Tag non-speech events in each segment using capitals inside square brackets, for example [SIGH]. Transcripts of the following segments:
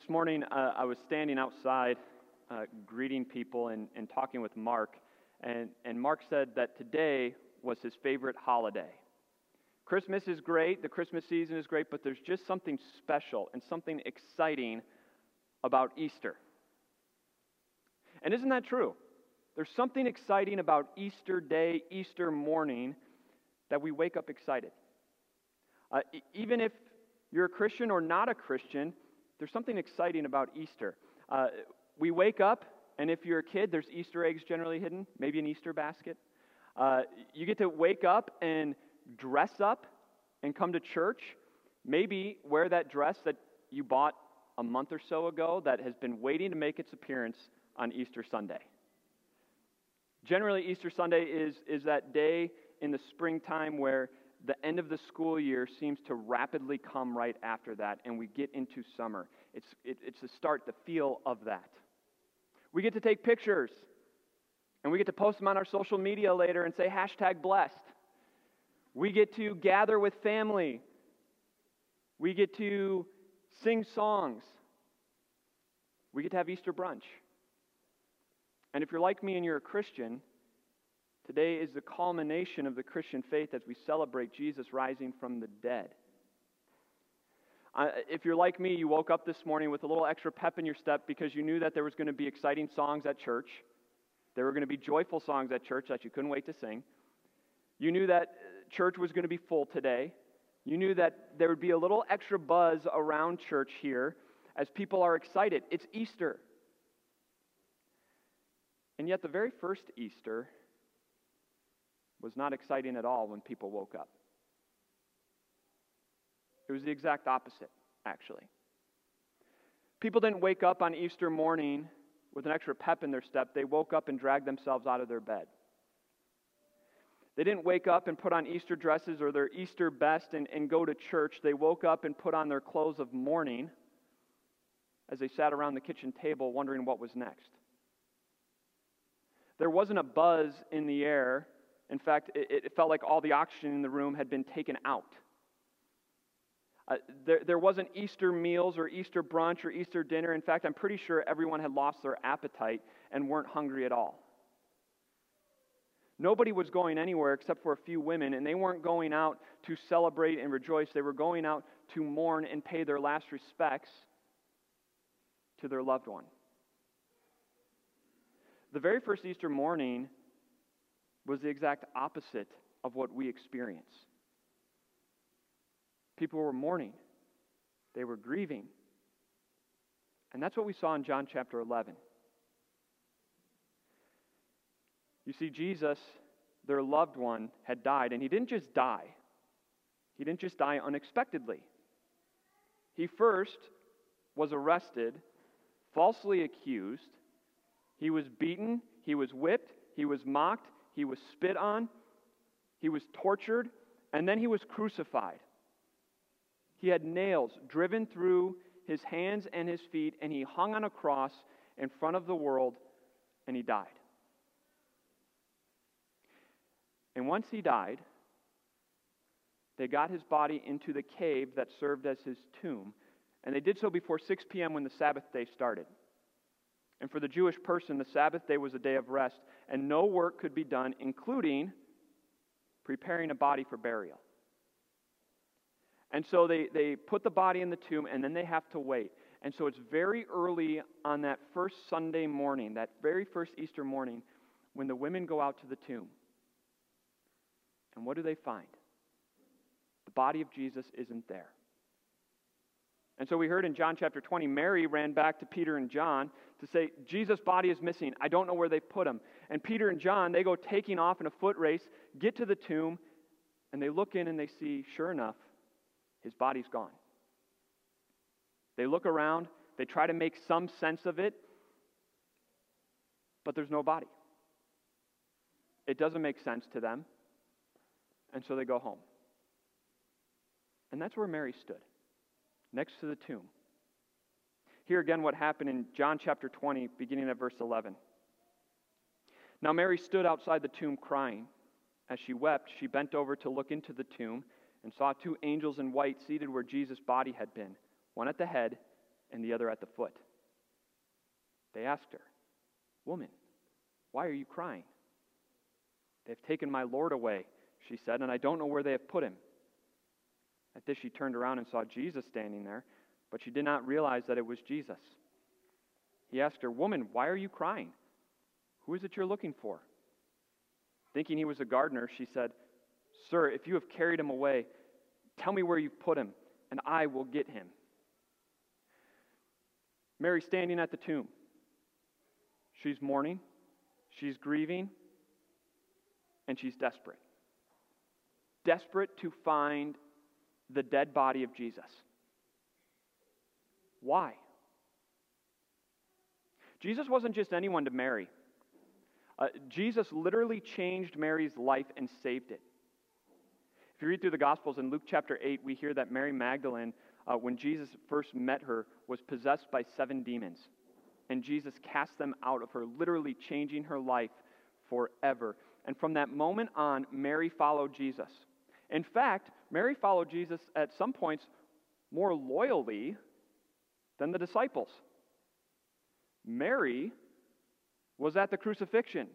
This morning, uh, I was standing outside uh, greeting people and, and talking with Mark, and, and Mark said that today was his favorite holiday. Christmas is great, the Christmas season is great, but there's just something special and something exciting about Easter. And isn't that true? There's something exciting about Easter Day, Easter morning, that we wake up excited. Uh, even if you're a Christian or not a Christian, there's something exciting about Easter. Uh, we wake up, and if you're a kid, there's Easter eggs generally hidden, maybe an Easter basket. Uh, you get to wake up and dress up and come to church. Maybe wear that dress that you bought a month or so ago that has been waiting to make its appearance on Easter Sunday. Generally, Easter Sunday is, is that day in the springtime where the end of the school year seems to rapidly come right after that, and we get into summer. It's, it, it's the start, the feel of that. We get to take pictures, and we get to post them on our social media later and say hashtag blessed. We get to gather with family. We get to sing songs. We get to have Easter brunch. And if you're like me and you're a Christian, Today is the culmination of the Christian faith as we celebrate Jesus rising from the dead. Uh, if you're like me, you woke up this morning with a little extra pep in your step because you knew that there was going to be exciting songs at church. There were going to be joyful songs at church that you couldn't wait to sing. You knew that church was going to be full today. You knew that there would be a little extra buzz around church here as people are excited. It's Easter. And yet, the very first Easter was not exciting at all when people woke up. It was the exact opposite, actually. People didn't wake up on Easter morning with an extra pep in their step. They woke up and dragged themselves out of their bed. They didn't wake up and put on Easter dresses or their Easter best and, and go to church. They woke up and put on their clothes of mourning as they sat around the kitchen table wondering what was next. There wasn't a buzz in the air in fact, it, it felt like all the oxygen in the room had been taken out. Uh, there, there wasn't Easter meals or Easter brunch or Easter dinner. In fact, I'm pretty sure everyone had lost their appetite and weren't hungry at all. Nobody was going anywhere except for a few women, and they weren't going out to celebrate and rejoice. They were going out to mourn and pay their last respects to their loved one. The very first Easter morning, was the exact opposite of what we experience. People were mourning, they were grieving. And that's what we saw in John chapter 11. You see, Jesus, their loved one, had died, and he didn't just die. He didn't just die unexpectedly. He first was arrested, falsely accused. He was beaten, he was whipped, he was mocked, he was spit on, he was tortured, and then he was crucified. He had nails driven through his hands and his feet, and he hung on a cross in front of the world, and he died. And once he died, they got his body into the cave that served as his tomb. And they did so before 6 p.m. when the Sabbath day started. And for the Jewish person, the Sabbath day was a day of rest, and no work could be done, including preparing a body for burial. And so they, they put the body in the tomb, and then they have to wait. And so it's very early on that first Sunday morning, that very first Easter morning, when the women go out to the tomb. And what do they find? The body of Jesus isn't there. And so we heard in John chapter 20, Mary ran back to Peter and John to say, Jesus' body is missing. I don't know where they put him. And Peter and John, they go taking off in a foot race, get to the tomb, and they look in and they see, sure enough, his body's gone. They look around, they try to make some sense of it, but there's no body. It doesn't make sense to them, and so they go home. And that's where Mary stood next to the tomb. Hear again what happened in John chapter 20, beginning at verse 11. Now Mary stood outside the tomb crying. As she wept, she bent over to look into the tomb and saw two angels in white seated where Jesus' body had been, one at the head and the other at the foot. They asked her, Woman, why are you crying? They've taken my Lord away, she said, and I don't know where they have put him. At this, she turned around and saw Jesus standing there, but she did not realize that it was Jesus. He asked her, Woman, why are you crying? Who is it you're looking for? Thinking he was a gardener, she said, Sir, if you have carried him away, tell me where you've put him, and I will get him. Mary standing at the tomb. She's mourning, she's grieving, and she's desperate. Desperate to find the dead body of Jesus. Why? Jesus wasn't just anyone to Mary. Uh, Jesus literally changed Mary's life and saved it. If you read through the Gospels in Luke chapter 8, we hear that Mary Magdalene, uh, when Jesus first met her, was possessed by seven demons. And Jesus cast them out of her, literally changing her life forever. And from that moment on, Mary followed Jesus. In fact, Mary followed Jesus at some points more loyally than the disciples. Mary was at the crucifixion.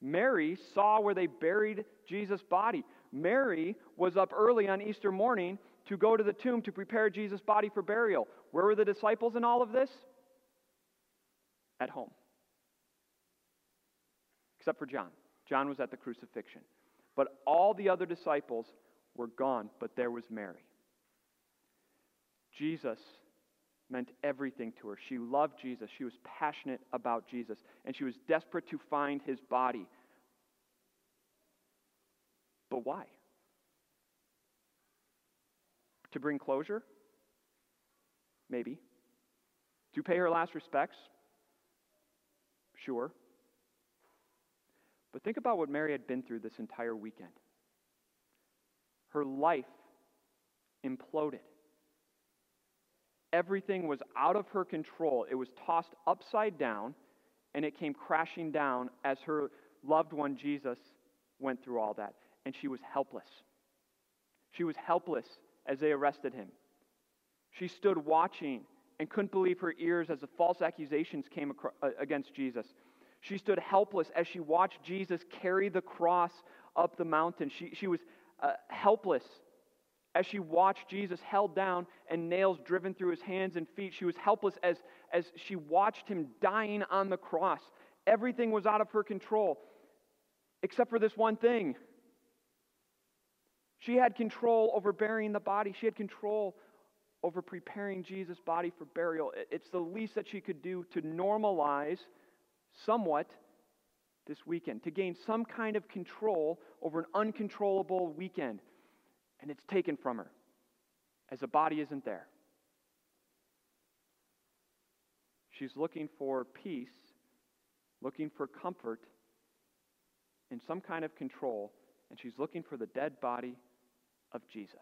Mary saw where they buried Jesus' body. Mary was up early on Easter morning to go to the tomb to prepare Jesus' body for burial. Where were the disciples in all of this? At home. Except for John. John was at the crucifixion. But all the other disciples were gone, but there was Mary. Jesus meant everything to her. She loved Jesus. She was passionate about Jesus. And she was desperate to find his body. But why? To bring closure? Maybe. To pay her last respects? Sure. But think about what Mary had been through this entire weekend. Her life imploded. Everything was out of her control. It was tossed upside down, and it came crashing down as her loved one, Jesus, went through all that. And she was helpless. She was helpless as they arrested him. She stood watching and couldn't believe her ears as the false accusations came uh, against Jesus. She stood helpless as she watched Jesus carry the cross up the mountain. She, she was uh, helpless as she watched Jesus held down and nails driven through his hands and feet. She was helpless as, as she watched him dying on the cross. Everything was out of her control, except for this one thing. She had control over burying the body, she had control over preparing Jesus' body for burial. It's the least that she could do to normalize somewhat this weekend, to gain some kind of control over an uncontrollable weekend and it's taken from her as the body isn't there. She's looking for peace, looking for comfort in some kind of control, and she's looking for the dead body of Jesus.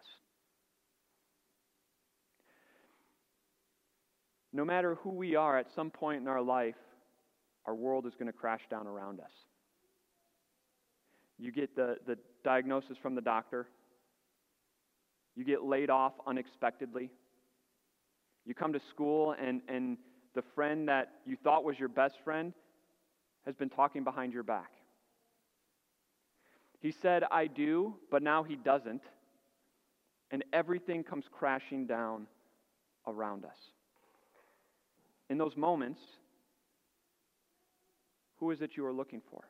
No matter who we are at some point in our life, our world is going to crash down around us. You get the, the diagnosis from the doctor, you get laid off unexpectedly. You come to school, and, and the friend that you thought was your best friend has been talking behind your back. He said, I do, but now he doesn't. And everything comes crashing down around us. In those moments, who is it you are looking for?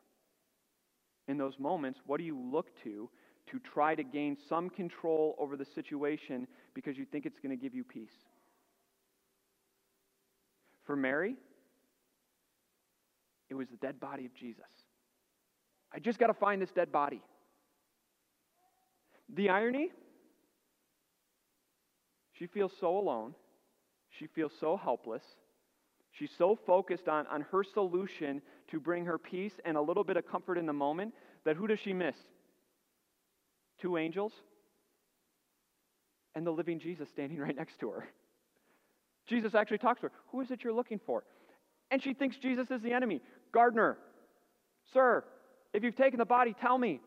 In those moments, what do you look to to try to gain some control over the situation because you think it's going to give you peace. For Mary, it was the dead body of Jesus. I just got to find this dead body. The irony, she feels so alone. She feels so helpless. She's so focused on, on her solution to bring her peace and a little bit of comfort in the moment that who does she miss? two angels, and the living Jesus standing [LAUGHS] right next to her. Jesus actually talks to her. Who is it you're looking for? And she thinks Jesus is the enemy. Gardener, sir, if you've taken the body, tell me.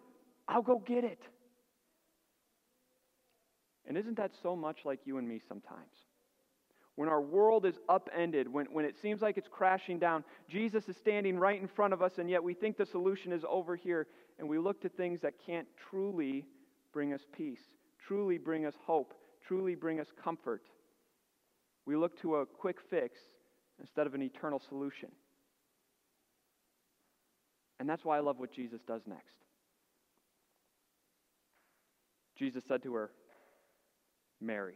I'll go get it. And isn't that so much like you and me sometimes? When our world is upended, when, when it seems like it's crashing down, Jesus is standing right in front of us, and yet we think the solution is over here, and we look to things that can't truly bring us peace, truly bring us hope, truly bring us comfort. We look to a quick fix instead of an eternal solution. And that's why I love what Jesus does next. Jesus said to her, Mary.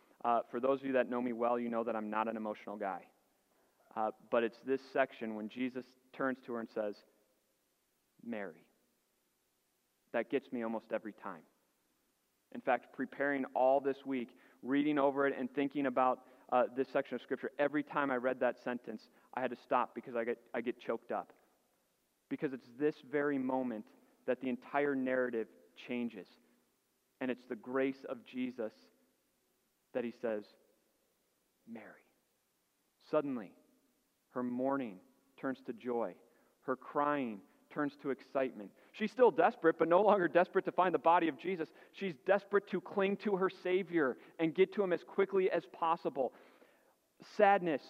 Uh, for those of you that know me well, you know that I'm not an emotional guy. Uh, but it's this section when Jesus turns to her and says, Mary. That gets me almost every time. In fact, preparing all this week, reading over it and thinking about uh, this section of Scripture, every time I read that sentence, I had to stop because I get, I get choked up. Because it's this very moment that the entire narrative changes. And it's the grace of Jesus that he says, Mary. Suddenly, her mourning turns to joy, her crying turns to excitement. She's still desperate, but no longer desperate to find the body of Jesus. She's desperate to cling to her Savior and get to him as quickly as possible. Sadness,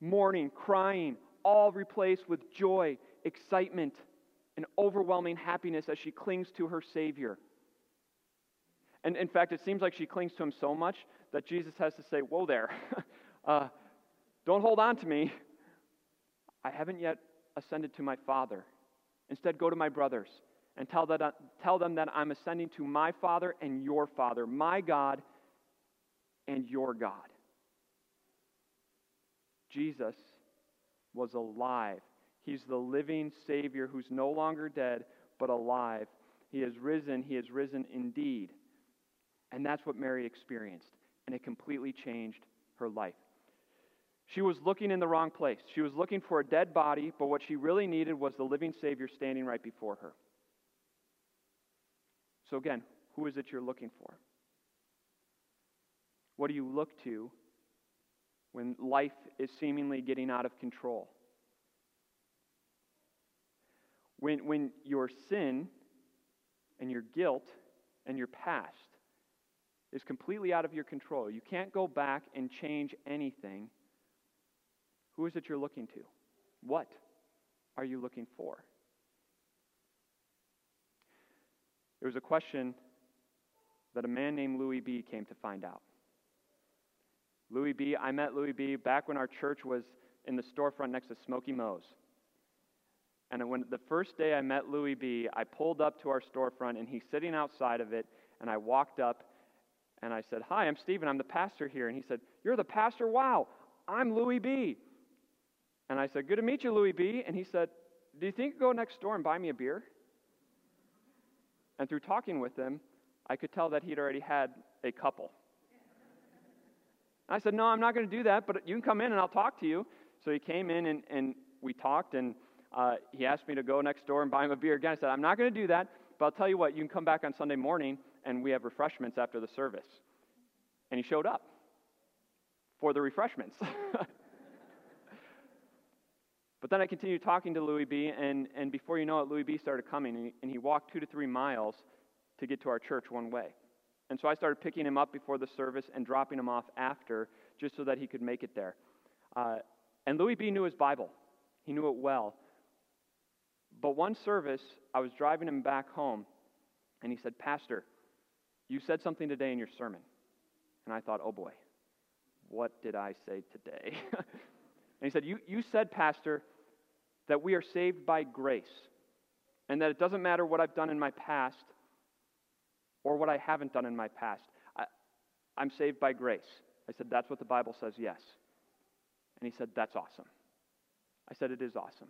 mourning, crying, all replaced with joy, excitement, and overwhelming happiness as she clings to her Savior. And in fact, it seems like she clings to him so much that Jesus has to say, Whoa there, [LAUGHS] uh, don't hold on to me. I haven't yet ascended to my Father. Instead, go to my brothers and tell, that, uh, tell them that I'm ascending to my Father and your Father, my God and your God. Jesus was alive. He's the living Savior who's no longer dead, but alive. He has risen. He has risen indeed. And that's what Mary experienced. And it completely changed her life. She was looking in the wrong place. She was looking for a dead body, but what she really needed was the living Savior standing right before her. So, again, who is it you're looking for? What do you look to when life is seemingly getting out of control? When, when your sin and your guilt and your past is completely out of your control, you can't go back and change anything who is it you're looking to? What are you looking for? It was a question that a man named Louis B. came to find out. Louis B., I met Louis B. back when our church was in the storefront next to Smoky Moe's. And when the first day I met Louis B., I pulled up to our storefront and he's sitting outside of it. And I walked up and I said, Hi, I'm Stephen. I'm the pastor here. And he said, You're the pastor? Wow, I'm Louis B. And I said, Good to meet you, Louis B. And he said, Do you think you go next door and buy me a beer? And through talking with him, I could tell that he'd already had a couple. I said, No, I'm not going to do that, but you can come in and I'll talk to you. So he came in and, and we talked, and uh, he asked me to go next door and buy him a beer again. I said, I'm not going to do that, but I'll tell you what, you can come back on Sunday morning and we have refreshments after the service. And he showed up for the refreshments. [LAUGHS] But then I continued talking to Louis B., and, and before you know it, Louis B. started coming, and he, and he walked two to three miles to get to our church one way. And so I started picking him up before the service and dropping him off after, just so that he could make it there. Uh, and Louis B. knew his Bible, he knew it well. But one service, I was driving him back home, and he said, Pastor, you said something today in your sermon. And I thought, oh boy, what did I say today? [LAUGHS] And he said, you, you said, Pastor, that we are saved by grace, and that it doesn't matter what I've done in my past or what I haven't done in my past. I, I'm saved by grace. I said, That's what the Bible says, yes. And he said, That's awesome. I said, It is awesome.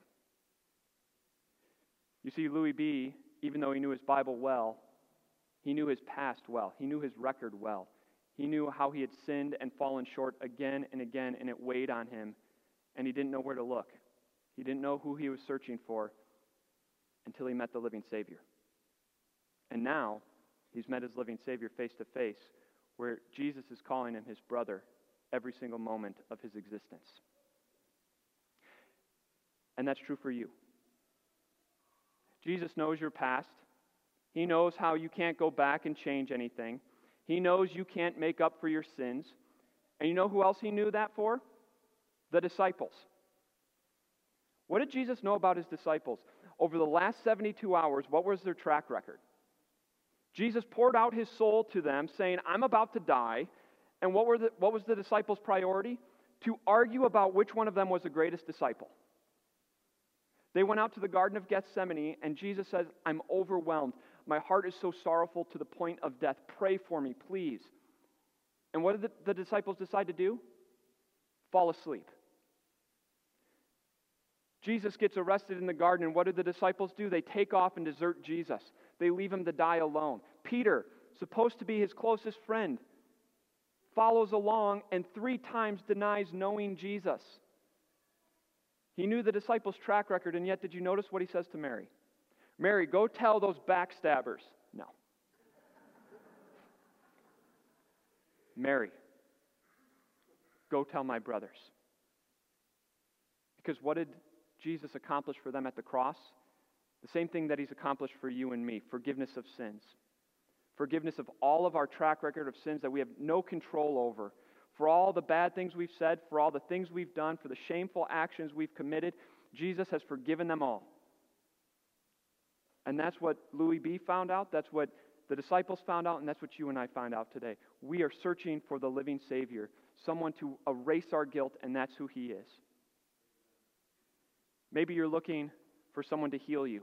You see, Louis B., even though he knew his Bible well, he knew his past well, he knew his record well. He knew how he had sinned and fallen short again and again, and it weighed on him, and he didn't know where to look. He didn't know who he was searching for until he met the living Savior. And now he's met his living Savior face to face, where Jesus is calling him his brother every single moment of his existence. And that's true for you. Jesus knows your past. He knows how you can't go back and change anything. He knows you can't make up for your sins. And you know who else he knew that for? The disciples. What did Jesus know about his disciples? Over the last 72 hours, what was their track record? Jesus poured out his soul to them, saying, I'm about to die. And what, were the, what was the disciples' priority? To argue about which one of them was the greatest disciple. They went out to the Garden of Gethsemane, and Jesus says, I'm overwhelmed. My heart is so sorrowful to the point of death. Pray for me, please. And what did the, the disciples decide to do? Fall asleep. Jesus gets arrested in the garden, and what do the disciples do? They take off and desert Jesus. They leave him to die alone. Peter, supposed to be his closest friend, follows along and three times denies knowing Jesus. He knew the disciples' track record, and yet, did you notice what he says to Mary? Mary, go tell those backstabbers. No. Mary, go tell my brothers. Because what did Jesus accomplish for them at the cross? The same thing that he's accomplished for you and me forgiveness of sins. Forgiveness of all of our track record of sins that we have no control over for all the bad things we've said, for all the things we've done, for the shameful actions we've committed. Jesus has forgiven them all. And that's what Louis B. found out. That's what the disciples found out, and that's what you and I find out today. We are searching for the living Savior, someone to erase our guilt, and that's who He is. Maybe you're looking for someone to heal you.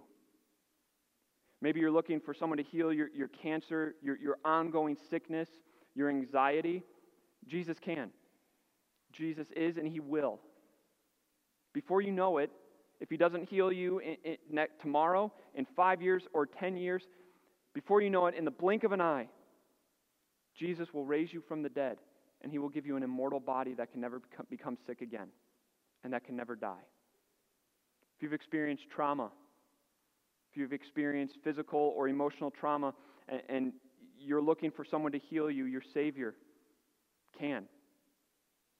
Maybe you're looking for someone to heal your, your cancer, your, your ongoing sickness, your anxiety. Jesus can. Jesus is and he will. Before you know it, if he doesn't heal you in, in, tomorrow, in five years, or ten years, before you know it, in the blink of an eye, Jesus will raise you from the dead and he will give you an immortal body that can never become, become sick again and that can never die. If you've experienced trauma, if you've experienced physical or emotional trauma, and, and you're looking for someone to heal you, your Savior, can.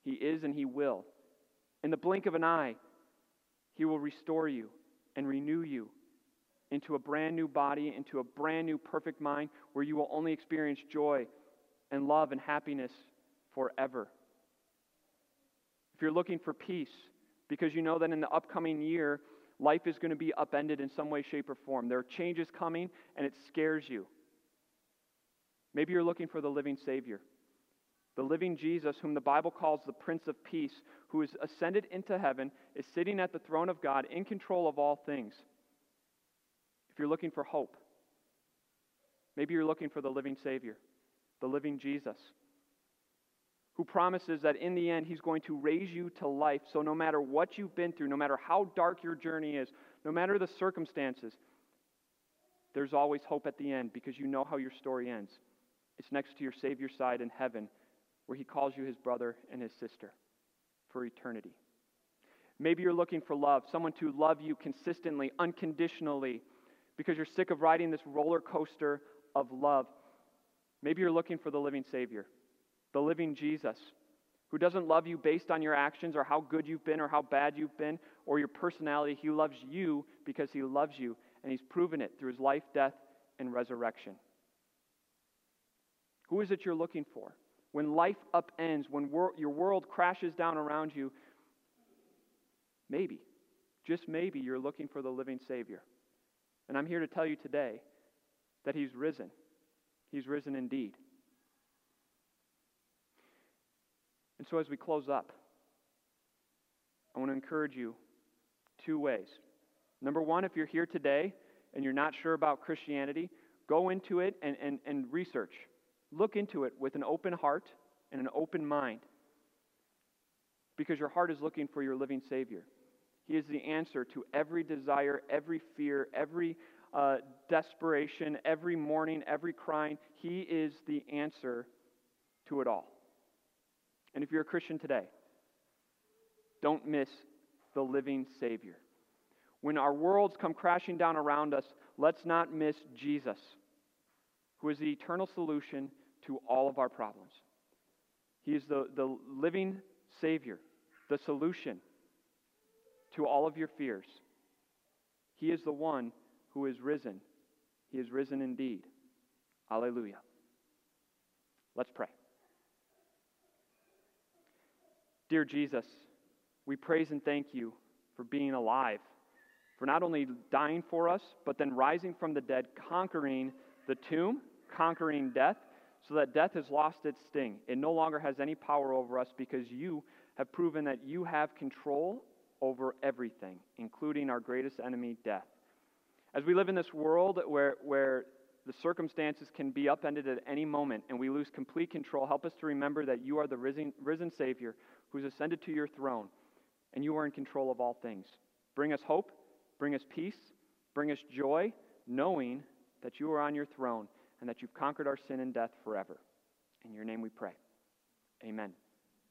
He is and He will. In the blink of an eye, He will restore you and renew you into a brand new body, into a brand new perfect mind where you will only experience joy and love and happiness forever. If you're looking for peace, because you know that in the upcoming year, life is going to be upended in some way, shape, or form. There are changes coming, and it scares you. Maybe you're looking for the living Savior the living Jesus, whom the Bible calls the Prince of Peace, who is ascended into heaven, is sitting at the throne of God in control of all things. If you're looking for hope, maybe you're looking for the living Savior, the living Jesus, who promises that in the end he's going to raise you to life. So no matter what you've been through, no matter how dark your journey is, no matter the circumstances, there's always hope at the end because you know how your story ends. It's next to your Savior's side in heaven where he calls you his brother and his sister for eternity. Maybe you're looking for love, someone to love you consistently, unconditionally, because you're sick of riding this roller coaster of love. Maybe you're looking for the living Savior, the living Jesus, who doesn't love you based on your actions or how good you've been or how bad you've been or your personality. He loves you because he loves you, and he's proven it through his life, death, and resurrection. Who is it you're looking for? When life upends, when wor- your world crashes down around you, maybe, just maybe, you're looking for the living Savior. And I'm here to tell you today that He's risen. He's risen indeed. And so, as we close up, I want to encourage you two ways. Number one, if you're here today and you're not sure about Christianity, go into it and, and, and research. Look into it with an open heart and an open mind because your heart is looking for your living Savior. He is the answer to every desire, every fear, every uh, desperation, every mourning, every crying. He is the answer to it all. And if you're a Christian today, don't miss the living Savior. When our worlds come crashing down around us, let's not miss Jesus, who is the eternal solution to all of our problems. He is the, the living Savior, the solution to all of your fears. He is the one who is risen. He is risen indeed. Alleluia. Let's pray. Dear Jesus, we praise and thank you for being alive, for not only dying for us, but then rising from the dead, conquering the tomb, conquering death, so that death has lost its sting. It no longer has any power over us because you have proven that you have control over everything, including our greatest enemy, death. As we live in this world where, where the circumstances can be upended at any moment and we lose complete control, help us to remember that you are the risen, risen Savior who's ascended to your throne and you are in control of all things. Bring us hope, bring us peace, bring us joy, knowing that you are on your throne and that you've conquered our sin and death forever. In your name we pray. Amen.